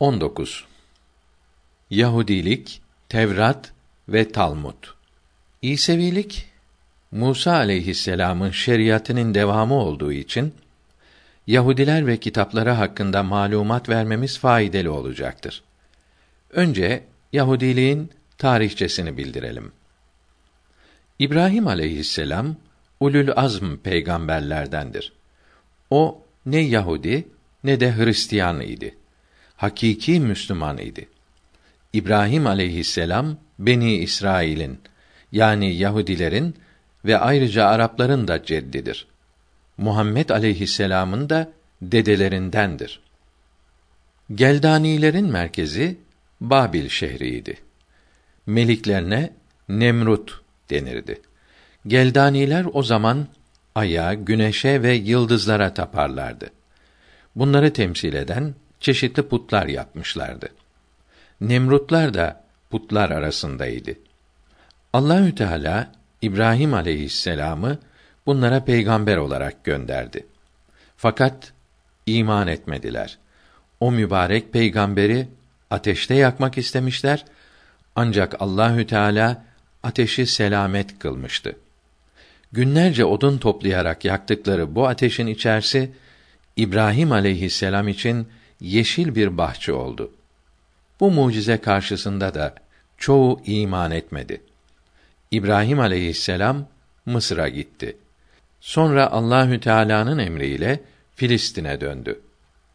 19. Yahudilik, Tevrat ve Talmud. İsevilik Musa aleyhisselam'ın şeriatının devamı olduğu için Yahudiler ve kitapları hakkında malumat vermemiz faydalı olacaktır. Önce Yahudiliğin tarihçesini bildirelim. İbrahim aleyhisselam ulul azm peygamberlerdendir. O ne Yahudi ne de Hristiyan idi. Hakiki Müslüman idi. İbrahim aleyhisselam Beni İsrail'in yani Yahudilerin ve ayrıca Arapların da ceddidir. Muhammed aleyhisselam'ın da dedelerindendir. Geldanilerin merkezi Babil şehriydi. Meliklerine Nemrut denirdi. Geldaniler o zaman aya, güneşe ve yıldızlara taparlardı. Bunları temsil eden çeşitli putlar yapmışlardı. Nemrutlar da putlar arasındaydı. Allahü Teala İbrahim aleyhisselamı bunlara peygamber olarak gönderdi. Fakat iman etmediler. O mübarek peygamberi ateşte yakmak istemişler ancak Allahü Teala ateşi selamet kılmıştı. Günlerce odun toplayarak yaktıkları bu ateşin içerisi İbrahim aleyhisselam için yeşil bir bahçe oldu. Bu mucize karşısında da çoğu iman etmedi. İbrahim aleyhisselam Mısır'a gitti. Sonra Allahü Teala'nın emriyle Filistin'e döndü.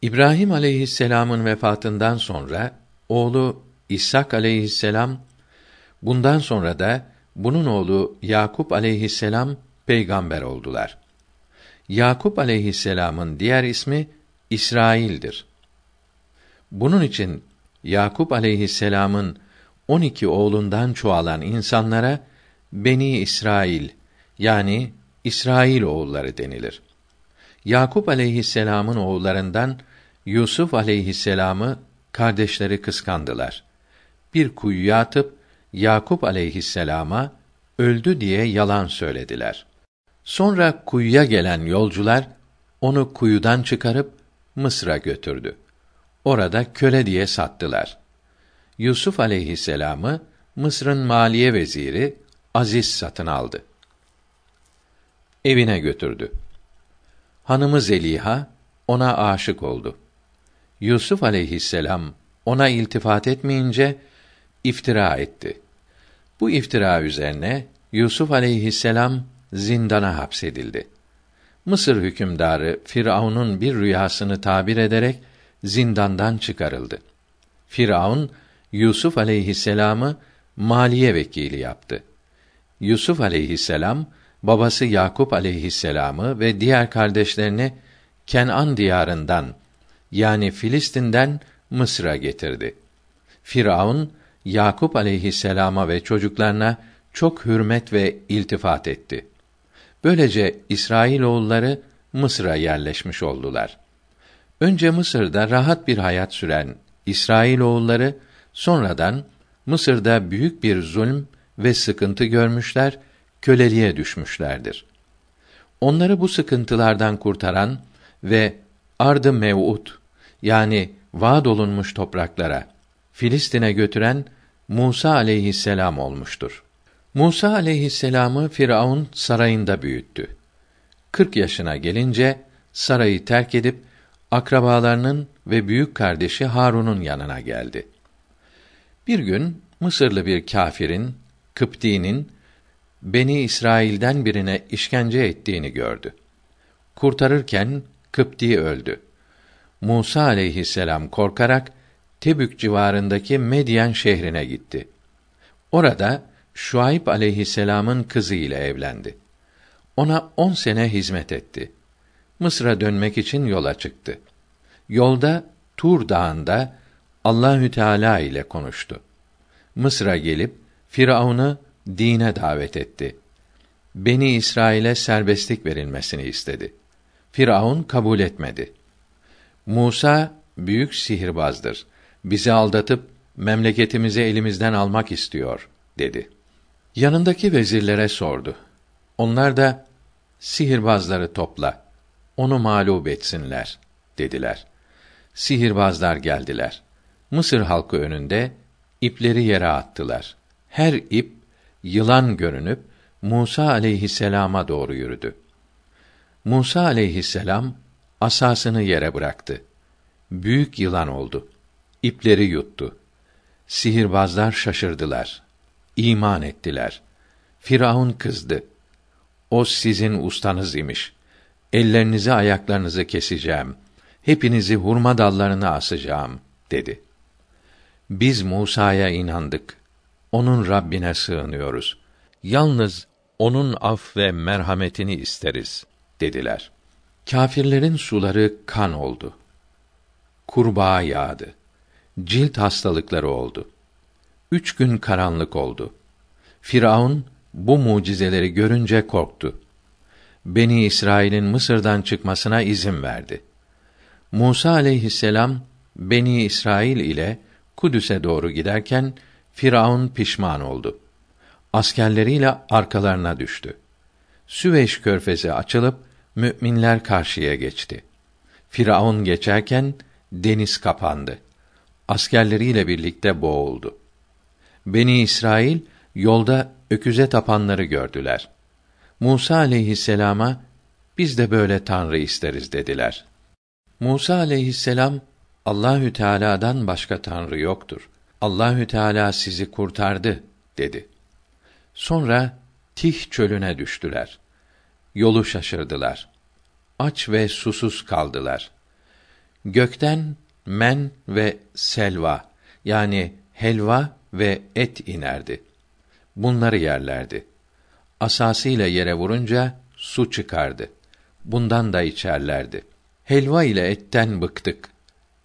İbrahim aleyhisselam'ın vefatından sonra oğlu İshak aleyhisselam bundan sonra da bunun oğlu Yakup aleyhisselam peygamber oldular. Yakup aleyhisselam'ın diğer ismi İsrail'dir. Bunun için Yakup aleyhisselam'ın on iki oğlundan çoğalan insanlara Beni İsrail yani İsrail oğulları denilir. Yakup aleyhisselam'ın oğullarından Yusuf aleyhisselam'ı kardeşleri kıskandılar. Bir kuyuya atıp Yakup aleyhisselama öldü diye yalan söylediler. Sonra kuyuya gelen yolcular onu kuyudan çıkarıp Mısır'a götürdü. Orada köle diye sattılar. Yusuf aleyhisselamı Mısır'ın maliye veziri Aziz satın aldı. Evine götürdü. Hanımı Zeliha ona aşık oldu. Yusuf aleyhisselam ona iltifat etmeyince iftira etti. Bu iftira üzerine Yusuf aleyhisselam zindana hapsedildi. Mısır hükümdarı Firavun'un bir rüyasını tabir ederek zindandan çıkarıldı. Firavun Yusuf aleyhisselamı maliye vekili yaptı. Yusuf aleyhisselam babası Yakup aleyhisselamı ve diğer kardeşlerini Kenan diyarından yani Filistin'den Mısır'a getirdi. Firavun Yakup aleyhisselama ve çocuklarına çok hürmet ve iltifat etti. Böylece İsrail oğulları Mısır'a yerleşmiş oldular. Önce Mısır'da rahat bir hayat süren İsrail oğulları sonradan Mısır'da büyük bir zulm ve sıkıntı görmüşler, köleliğe düşmüşlerdir. Onları bu sıkıntılardan kurtaran ve ardı mev'ut yani vaad olunmuş topraklara Filistin'e götüren Musa aleyhisselam olmuştur. Musa aleyhisselamı Firavun sarayında büyüttü. 40 yaşına gelince sarayı terk edip akrabalarının ve büyük kardeşi Harun'un yanına geldi. Bir gün Mısırlı bir kâfirin, Kıpti'nin Beni İsrail'den birine işkence ettiğini gördü. Kurtarırken Kıpti öldü. Musa aleyhisselam korkarak Tebük civarındaki Medyen şehrine gitti. Orada Şuayb aleyhisselamın kızı ile evlendi. Ona on sene hizmet etti. Mısır'a dönmek için yola çıktı. Yolda Tur Dağı'nda Allahü Teala ile konuştu. Mısır'a gelip Firavun'u dine davet etti. Beni İsrail'e serbestlik verilmesini istedi. Firavun kabul etmedi. Musa büyük sihirbazdır. Bizi aldatıp memleketimizi elimizden almak istiyor dedi. Yanındaki vezirlere sordu. Onlar da sihirbazları topla, onu mağlup etsinler dediler. Sihirbazlar geldiler. Mısır halkı önünde ipleri yere attılar. Her ip yılan görünüp Musa aleyhisselama doğru yürüdü. Musa aleyhisselam asasını yere bıraktı. Büyük yılan oldu. İpleri yuttu. Sihirbazlar şaşırdılar. İman ettiler. Firavun kızdı. O sizin ustanız imiş. Ellerinizi ayaklarınızı keseceğim. Hepinizi hurma dallarına asacağım dedi. Biz Musa'ya inandık. Onun Rabbine sığınıyoruz. Yalnız onun af ve merhametini isteriz dediler. Kâfirlerin suları kan oldu. Kurbağa yağdı. Cilt hastalıkları oldu. Üç gün karanlık oldu. Firavun bu mucizeleri görünce korktu. Beni İsrail'in Mısır'dan çıkmasına izin verdi. Musa aleyhisselam Beni İsrail ile Kudüs'e doğru giderken Firavun pişman oldu. Askerleriyle arkalarına düştü. Süveyş körfezi açılıp müminler karşıya geçti. Firavun geçerken deniz kapandı. Askerleriyle birlikte boğuldu. Beni İsrail yolda öküze tapanları gördüler. Musa aleyhisselama biz de böyle tanrı isteriz dediler. Musa aleyhisselam Allahü Teala'dan başka tanrı yoktur. Allahü Teala sizi kurtardı dedi. Sonra Tih çölüne düştüler. Yolu şaşırdılar. Aç ve susuz kaldılar. Gökten men ve selva yani helva ve et inerdi. Bunları yerlerdi. Asasıyla yere vurunca su çıkardı. Bundan da içerlerdi. Helva ile etten bıktık.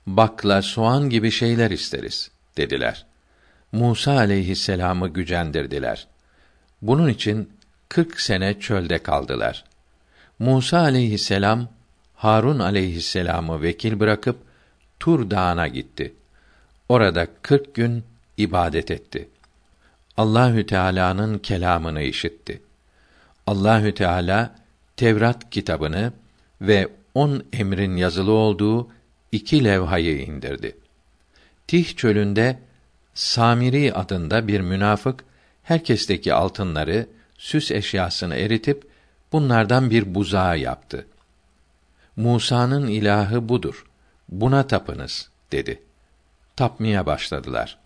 Bakla, soğan gibi şeyler isteriz dediler. Musa aleyhisselamı gücendirdiler. Bunun için kırk sene çölde kaldılar. Musa aleyhisselam Harun aleyhisselamı vekil bırakıp Tur Dağı'na gitti. Orada kırk gün ibadet etti. Allahü Teala'nın kelamını işitti. Allahü Teala Tevrat kitabını ve on emrin yazılı olduğu iki levhayı indirdi. Tih çölünde Samiri adında bir münafık herkesteki altınları, süs eşyasını eritip bunlardan bir buzağı yaptı. Musa'nın ilahı budur. Buna tapınız dedi. Tapmaya başladılar.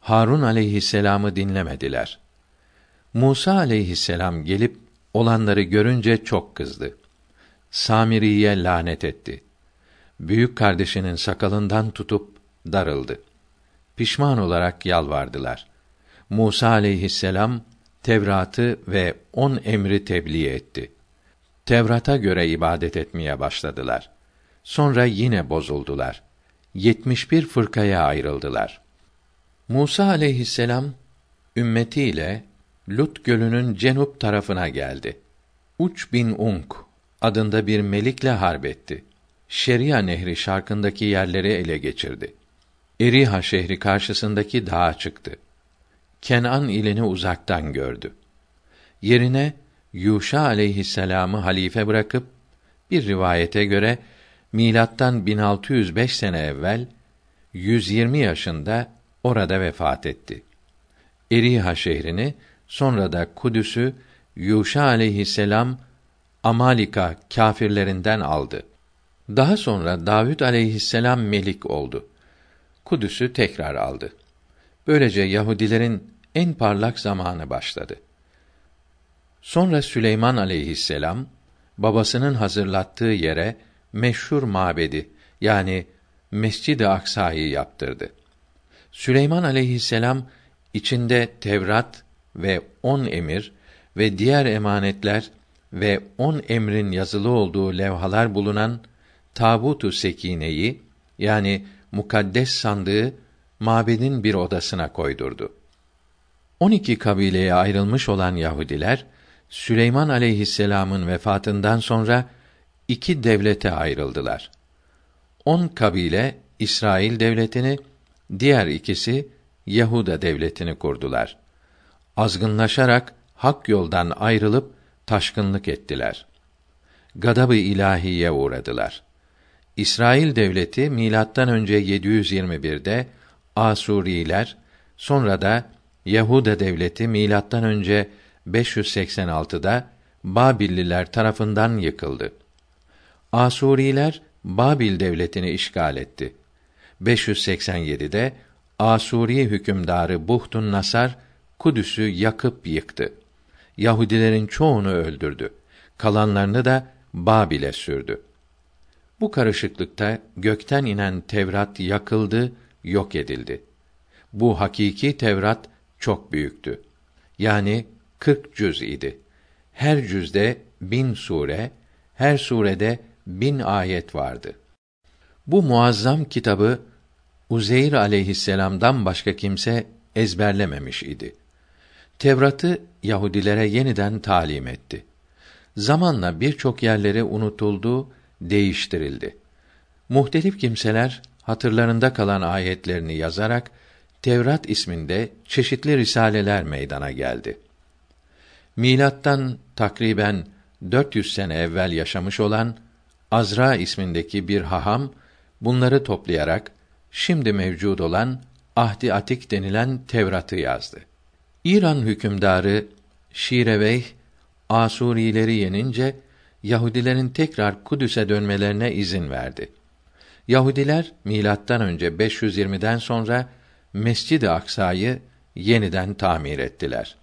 Harun aleyhisselamı dinlemediler. Musa aleyhisselam gelip olanları görünce çok kızdı. Samiri'ye lanet etti. Büyük kardeşinin sakalından tutup darıldı. Pişman olarak yalvardılar. Musa aleyhisselam Tevrat'ı ve on emri tebliğ etti. Tevrat'a göre ibadet etmeye başladılar. Sonra yine bozuldular. Yetmiş bir fırkaya ayrıldılar. Musa aleyhisselam ümmetiyle Lut gölünün cenup tarafına geldi. Uç bin Unk adında bir melikle harbetti. Şeria nehri şarkındaki yerleri ele geçirdi. Eriha şehri karşısındaki dağa çıktı. Kenan ilini uzaktan gördü. Yerine Yuşa aleyhisselamı halife bırakıp bir rivayete göre milattan 1605 sene evvel 120 yaşında orada vefat etti. Eriha şehrini sonra da Kudüs'ü Yuşa aleyhisselam Amalika kâfirlerinden aldı. Daha sonra Davud aleyhisselam melik oldu. Kudüs'ü tekrar aldı. Böylece Yahudilerin en parlak zamanı başladı. Sonra Süleyman aleyhisselam babasının hazırlattığı yere meşhur mabedi yani Mescid-i Aksa'yı yaptırdı. Süleyman aleyhisselam içinde Tevrat ve on emir ve diğer emanetler ve on emrin yazılı olduğu levhalar bulunan tabutu sekineyi yani mukaddes sandığı mabedin bir odasına koydurdu. 12 kabileye ayrılmış olan Yahudiler Süleyman aleyhisselam'ın vefatından sonra iki devlete ayrıldılar. On kabile İsrail devletini, diğer ikisi Yahuda devletini kurdular. Azgınlaşarak hak yoldan ayrılıp taşkınlık ettiler. Gadab-ı ilahiye uğradılar. İsrail devleti milattan önce 721'de Asuriler, sonra da Yahuda devleti milattan önce 586'da Babilliler tarafından yıkıldı. Asuriler Babil devletini işgal etti. 587'de Asuri hükümdarı Buhtun Nasar Kudüs'ü yakıp yıktı. Yahudilerin çoğunu öldürdü. Kalanlarını da Babil'e sürdü. Bu karışıklıkta gökten inen Tevrat yakıldı, yok edildi. Bu hakiki Tevrat çok büyüktü. Yani 40 cüz idi. Her cüzde bin sure, her surede bin ayet vardı. Bu muazzam kitabı Uzeyr aleyhisselam'dan başka kimse ezberlememiş idi. Tevrat'ı Yahudilere yeniden talim etti. Zamanla birçok yerleri unutuldu, değiştirildi. Muhtelif kimseler hatırlarında kalan ayetlerini yazarak Tevrat isminde çeşitli risaleler meydana geldi. Milattan takriben 400 sene evvel yaşamış olan Azra ismindeki bir haham bunları toplayarak şimdi mevcud olan Ahdi Atik denilen Tevrat'ı yazdı. İran hükümdarı Şireveyh Asurileri yenince Yahudilerin tekrar Kudüs'e dönmelerine izin verdi. Yahudiler milattan önce 520'den sonra Mescid-i Aksa'yı yeniden tamir ettiler.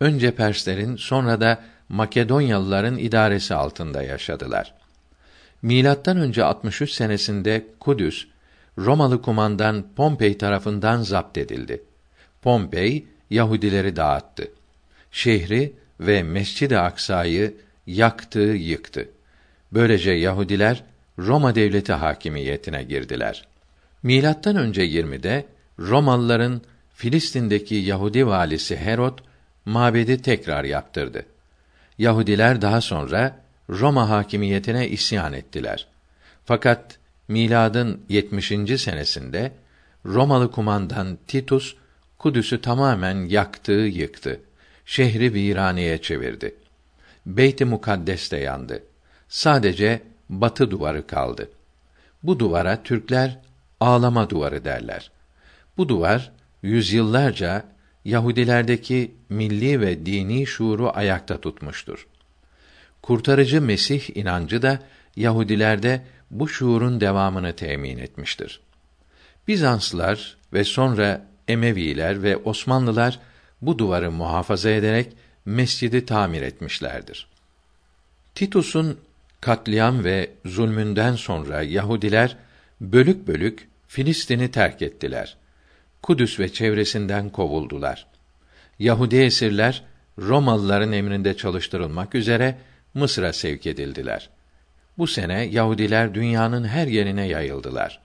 Önce Perslerin, sonra da Makedonyalıların idaresi altında yaşadılar. Milattan önce 63 senesinde Kudüs Romalı kumandan Pompey tarafından zapt edildi. Pompey Yahudileri dağıttı. Şehri ve Mescid-i Aksa'yı yaktı, yıktı. Böylece Yahudiler Roma devleti hakimiyetine girdiler. Milattan önce 20'de Romalıların Filistin'deki Yahudi valisi Herod mabedi tekrar yaptırdı. Yahudiler daha sonra Roma hakimiyetine isyan ettiler. Fakat miladın 70. senesinde Romalı kumandan Titus Kudüs'ü tamamen yaktı, yıktı. Şehri viraneye çevirdi. Beyt-i Mukaddes de yandı. Sadece batı duvarı kaldı. Bu duvara Türkler ağlama duvarı derler. Bu duvar yüzyıllarca Yahudilerdeki milli ve dini şuuru ayakta tutmuştur. Kurtarıcı Mesih inancı da Yahudilerde bu şuurun devamını temin etmiştir. Bizanslılar ve sonra Emeviler ve Osmanlılar bu duvarı muhafaza ederek mescidi tamir etmişlerdir. Titus'un katliam ve zulmünden sonra Yahudiler bölük bölük Filistin'i terk ettiler. Kudüs ve çevresinden kovuldular. Yahudi esirler Romalıların emrinde çalıştırılmak üzere Mısır'a sevk edildiler. Bu sene Yahudiler dünyanın her yerine yayıldılar.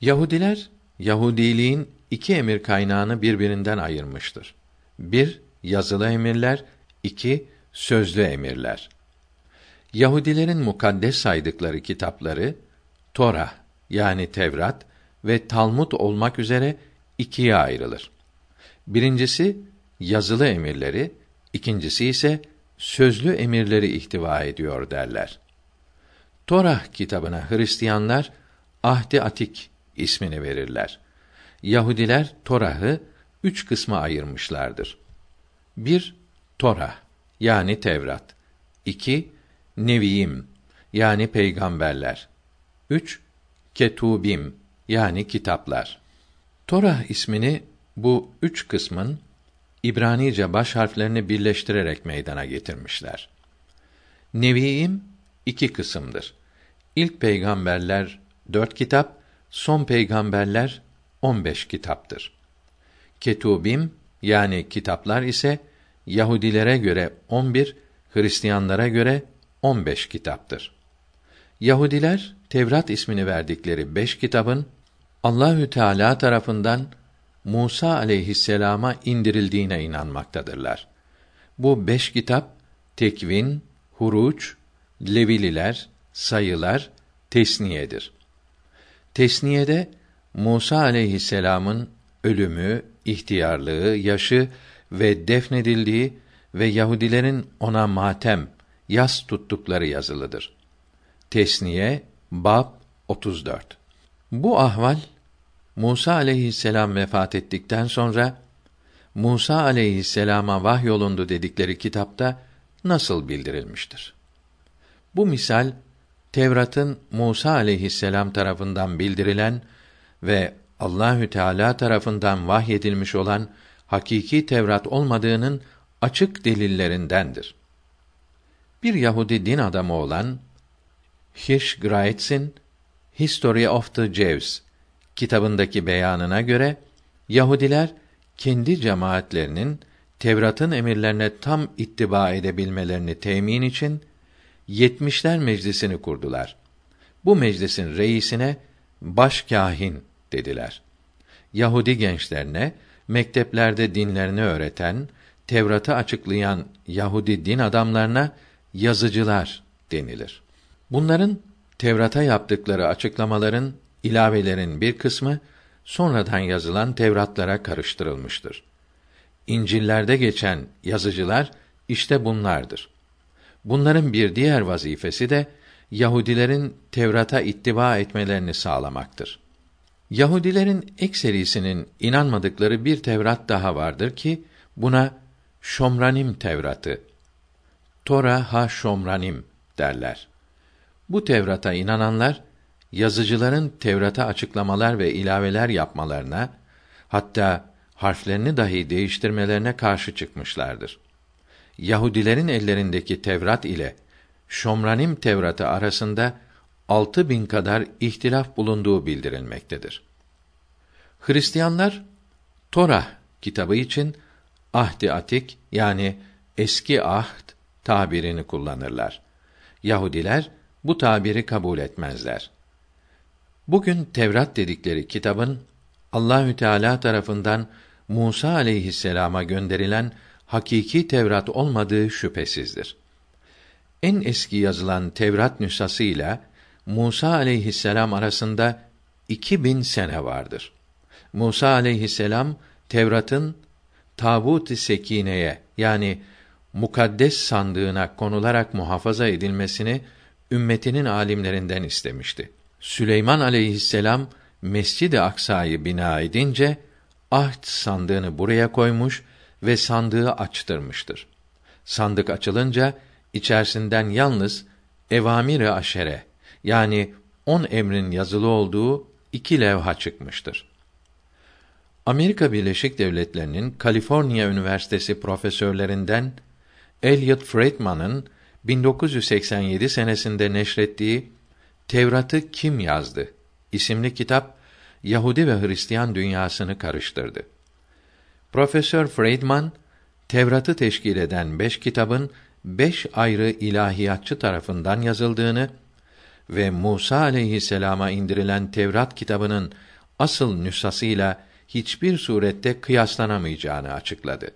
Yahudiler Yahudiliğin iki emir kaynağını birbirinden ayırmıştır. Bir, yazılı emirler, iki, sözlü emirler. Yahudilerin mukaddes saydıkları kitapları, Tora yani Tevrat ve Talmud olmak üzere ikiye ayrılır. Birincisi, yazılı emirleri, ikincisi ise sözlü emirleri ihtiva ediyor derler. Torah kitabına Hristiyanlar Ahdi Atik ismini verirler. Yahudiler Torah'ı üç kısma ayırmışlardır. Bir, Torah yani Tevrat. İki, Neviyim yani peygamberler. Üç, Ketubim yani kitaplar. Torah ismini bu üç kısmın İbranice baş harflerini birleştirerek meydana getirmişler. Neviim iki kısımdır. İlk peygamberler dört kitap, son peygamberler on beş kitaptır. Ketubim yani kitaplar ise Yahudilere göre on bir, Hristiyanlara göre on beş kitaptır. Yahudiler Tevrat ismini verdikleri beş kitabın Allahü Teala tarafından Musa aleyhisselama indirildiğine inanmaktadırlar. Bu beş kitap Tekvin, Huruç, Levililer, Sayılar, Tesniyedir. Tesniyede Musa aleyhisselam'ın ölümü, ihtiyarlığı, yaşı ve defnedildiği ve Yahudilerin ona matem, yas tuttukları yazılıdır. Tesniye bab 34. Bu ahval Musa aleyhisselam vefat ettikten sonra Musa aleyhisselama vahyolundu dedikleri kitapta nasıl bildirilmiştir? Bu misal Tevrat'ın Musa aleyhisselam tarafından bildirilen ve Allahü Teala tarafından vahyedilmiş olan hakiki Tevrat olmadığının açık delillerindendir. Bir Yahudi din adamı olan Hirsch Greitz'in History of the Jews kitabındaki beyanına göre Yahudiler kendi cemaatlerinin Tevrat'ın emirlerine tam ittiba edebilmelerini temin için Yetmişler Meclisini kurdular. Bu meclisin reisine baş kahin dediler. Yahudi gençlerine mekteplerde dinlerini öğreten, Tevrat'ı açıklayan Yahudi din adamlarına yazıcılar denilir. Bunların Tevrat'a yaptıkları açıklamaların, ilavelerin bir kısmı sonradan yazılan Tevratlara karıştırılmıştır. İncil'lerde geçen yazıcılar işte bunlardır. Bunların bir diğer vazifesi de Yahudilerin Tevrat'a ittiba etmelerini sağlamaktır. Yahudilerin ekserisinin inanmadıkları bir Tevrat daha vardır ki buna Şomranim Tevratı, Tora ha Şomranim derler. Bu Tevrat'a inananlar yazıcıların Tevrat'a açıklamalar ve ilaveler yapmalarına, hatta harflerini dahi değiştirmelerine karşı çıkmışlardır. Yahudilerin ellerindeki Tevrat ile Şomranim Tevratı arasında altı bin kadar ihtilaf bulunduğu bildirilmektedir. Hristiyanlar Torah kitabı için Ahdi Atik yani eski ahd tabirini kullanırlar. Yahudiler bu tabiri kabul etmezler. Bugün Tevrat dedikleri kitabın Allahü Teala tarafından Musa aleyhisselama gönderilen hakiki Tevrat olmadığı şüphesizdir. En eski yazılan Tevrat nüshası ile Musa aleyhisselam arasında 2000 sene vardır. Musa aleyhisselam Tevrat'ın tabut-ı sekineye yani mukaddes sandığına konularak muhafaza edilmesini ümmetinin alimlerinden istemişti. Süleyman aleyhisselam Mescid-i Aksa'yı bina edince ahd sandığını buraya koymuş ve sandığı açtırmıştır. Sandık açılınca içerisinden yalnız evamir-i aşere yani on emrin yazılı olduğu iki levha çıkmıştır. Amerika Birleşik Devletleri'nin Kaliforniya Üniversitesi profesörlerinden Elliot Friedman'ın 1987 senesinde neşrettiği Tevrat'ı kim yazdı isimli kitap Yahudi ve Hristiyan dünyasını karıştırdı. Profesör Friedman Tevrat'ı teşkil eden beş kitabın beş ayrı ilahiyatçı tarafından yazıldığını ve Musa aleyhisselama indirilen Tevrat kitabının asıl nüshasıyla hiçbir surette kıyaslanamayacağını açıkladı.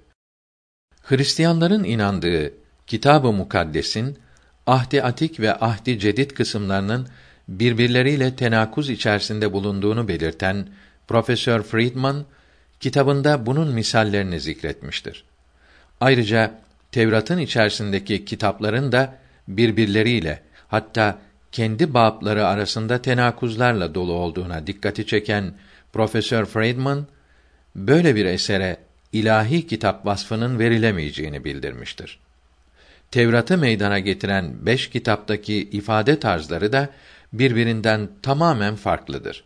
Hristiyanların inandığı Kitab-ı Mukaddes'in Ahdi Atik ve Ahdi Cedid kısımlarının birbirleriyle tenakuz içerisinde bulunduğunu belirten Profesör Friedman kitabında bunun misallerini zikretmiştir. Ayrıca Tevrat'ın içerisindeki kitapların da birbirleriyle hatta kendi babları arasında tenakuzlarla dolu olduğuna dikkati çeken Profesör Friedman böyle bir esere ilahi kitap vasfının verilemeyeceğini bildirmiştir. Tevrat'ı meydana getiren beş kitaptaki ifade tarzları da birbirinden tamamen farklıdır.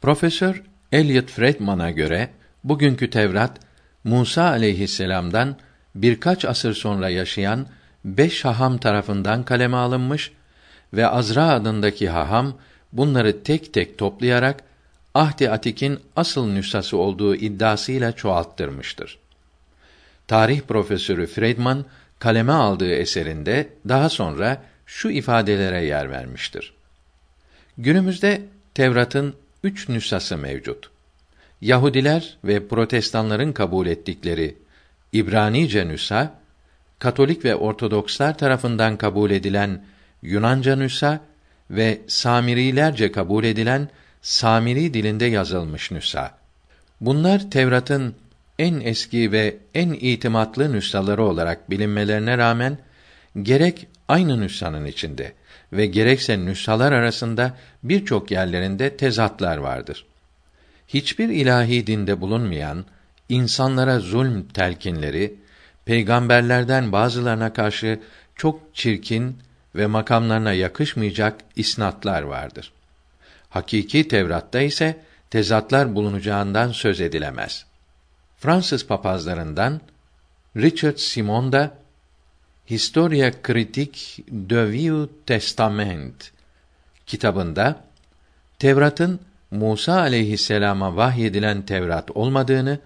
Profesör Elliot Friedman'a göre bugünkü Tevrat Musa aleyhisselam'dan birkaç asır sonra yaşayan beş haham tarafından kaleme alınmış ve Azra adındaki haham bunları tek tek toplayarak Ahdi Atik'in asıl nüshası olduğu iddiasıyla çoğalttırmıştır. Tarih profesörü Friedman kaleme aldığı eserinde daha sonra şu ifadelere yer vermiştir. Günümüzde Tevrat'ın üç nüshası mevcut. Yahudiler ve Protestanların kabul ettikleri İbranice nüsa, Katolik ve Ortodokslar tarafından kabul edilen Yunanca nüsa ve Samirilerce kabul edilen Samiri dilinde yazılmış nüsa. Bunlar Tevrat'ın en eski ve en itimatlı nüshaları olarak bilinmelerine rağmen gerek aynı nüshanın içinde ve gerekse nüshalar arasında birçok yerlerinde tezatlar vardır. hiçbir ilahi dinde bulunmayan insanlara zulm telkinleri peygamberlerden bazılarına karşı çok çirkin ve makamlarına yakışmayacak isnatlar vardır. Hakiki Tevrat'ta ise tezatlar bulunacağından söz edilemez. Fransız papazlarından Richard Simon da Historia Critique de Vieux Testament kitabında Tevrat'ın Musa aleyhisselama vahyedilen Tevrat olmadığını,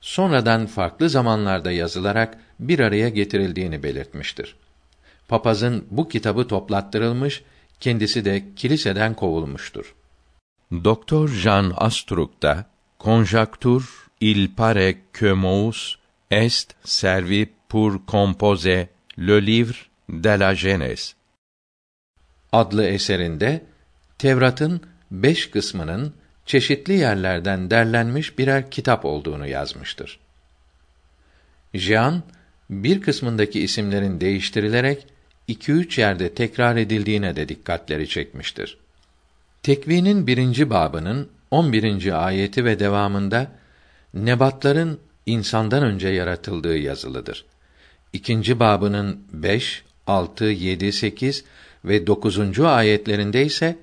sonradan farklı zamanlarda yazılarak bir araya getirildiğini belirtmiştir. Papazın bu kitabı toplattırılmış, kendisi de kiliseden kovulmuştur. Doktor Jean Astruc da Conjecture il pare que Mous est servi pour composer le livre de la Genèse adlı eserinde Tevrat'ın beş kısmının çeşitli yerlerden derlenmiş birer kitap olduğunu yazmıştır. Jean bir kısmındaki isimlerin değiştirilerek iki üç yerde tekrar edildiğine de dikkatleri çekmiştir. Tekvinin birinci babının on birinci ayeti ve devamında nebatların insandan önce yaratıldığı yazılıdır. İkinci babının beş, altı, yedi, sekiz ve dokuzuncu ayetlerinde ise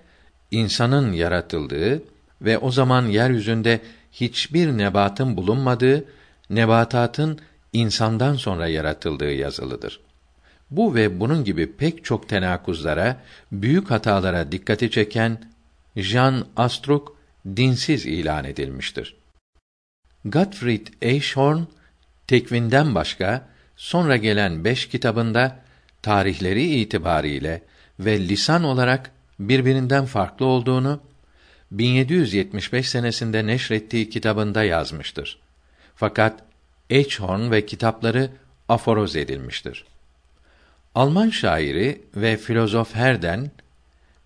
insanın yaratıldığı ve o zaman yeryüzünde hiçbir nebatın bulunmadığı, nebatatın insandan sonra yaratıldığı yazılıdır. Bu ve bunun gibi pek çok tenakuzlara, büyük hatalara dikkati çeken Jean Astruc dinsiz ilan edilmiştir. Gottfried Eichhorn tekvinden başka sonra gelen beş kitabında tarihleri itibariyle ve lisan olarak birbirinden farklı olduğunu 1775 senesinde neşrettiği kitabında yazmıştır. Fakat Eichhorn ve kitapları aforoz edilmiştir. Alman şairi ve filozof Herden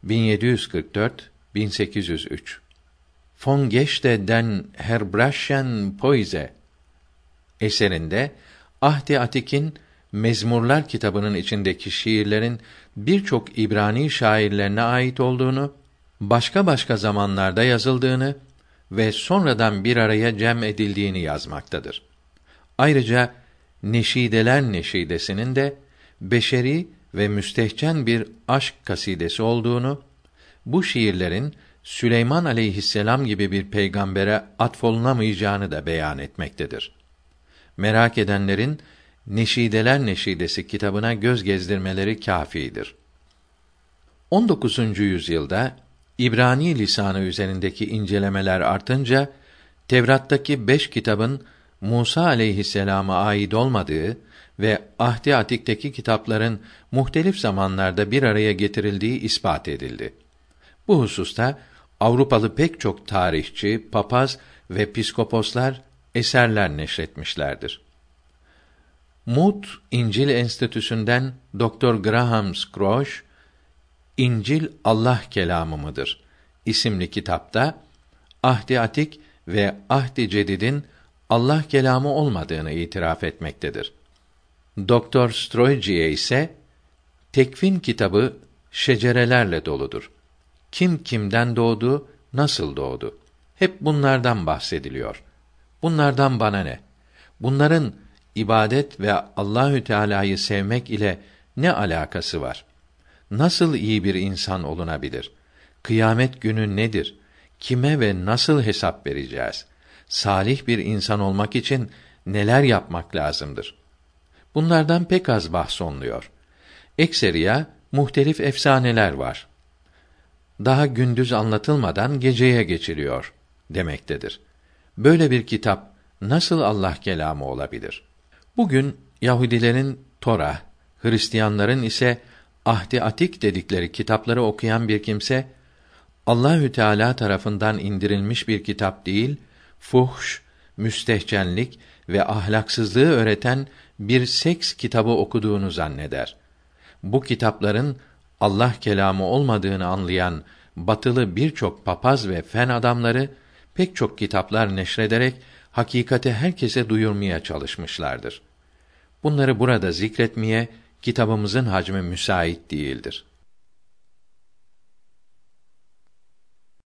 1744 1803 Von Geschte den Herbrashen Poise eserinde Ahdi Atik'in Mezmurlar kitabının içindeki şiirlerin birçok İbrani şairlerine ait olduğunu, başka başka zamanlarda yazıldığını ve sonradan bir araya cem edildiğini yazmaktadır. Ayrıca Neşideler Neşidesinin de beşeri ve müstehcen bir aşk kasidesi olduğunu, bu şiirlerin Süleyman aleyhisselam gibi bir peygambere atfolunamayacağını da beyan etmektedir. Merak edenlerin Neşideler Neşidesi kitabına göz gezdirmeleri kâfidir. 19. yüzyılda İbrani lisanı üzerindeki incelemeler artınca Tevrat'taki beş kitabın Musa aleyhisselama ait olmadığı ve Ahdi Atik'teki kitapların muhtelif zamanlarda bir araya getirildiği ispat edildi. Bu hususta Avrupalı pek çok tarihçi, papaz ve piskoposlar eserler neşretmişlerdir. Mood İncil Enstitüsü'nden Doktor Graham Scrooge İncil Allah kelamı mıdır isimli kitapta Ahdi Atik ve Ahdi Cedid'in Allah kelamı olmadığını itiraf etmektedir. Doktor Stroyciye ise Tekvin kitabı şecerelerle doludur. Kim kimden doğdu, nasıl doğdu? Hep bunlardan bahsediliyor. Bunlardan bana ne? Bunların ibadet ve Allahü Teala'yı sevmek ile ne alakası var? Nasıl iyi bir insan olunabilir? Kıyamet günü nedir? Kime ve nasıl hesap vereceğiz? Salih bir insan olmak için neler yapmak lazımdır? Bunlardan pek az bahsoluyor. Ekseriya muhtelif efsaneler var. Daha gündüz anlatılmadan geceye geçiliyor demektedir. Böyle bir kitap nasıl Allah kelamı olabilir?' Bugün Yahudilerin Tora, Hristiyanların ise Ahdi Atik dedikleri kitapları okuyan bir kimse Allahü Teala tarafından indirilmiş bir kitap değil, fuhş, müstehcenlik ve ahlaksızlığı öğreten bir seks kitabı okuduğunu zanneder. Bu kitapların Allah kelamı olmadığını anlayan batılı birçok papaz ve fen adamları pek çok kitaplar neşrederek hakikati herkese duyurmaya çalışmışlardır. Bunları burada zikretmeye kitabımızın hacmi müsait değildir.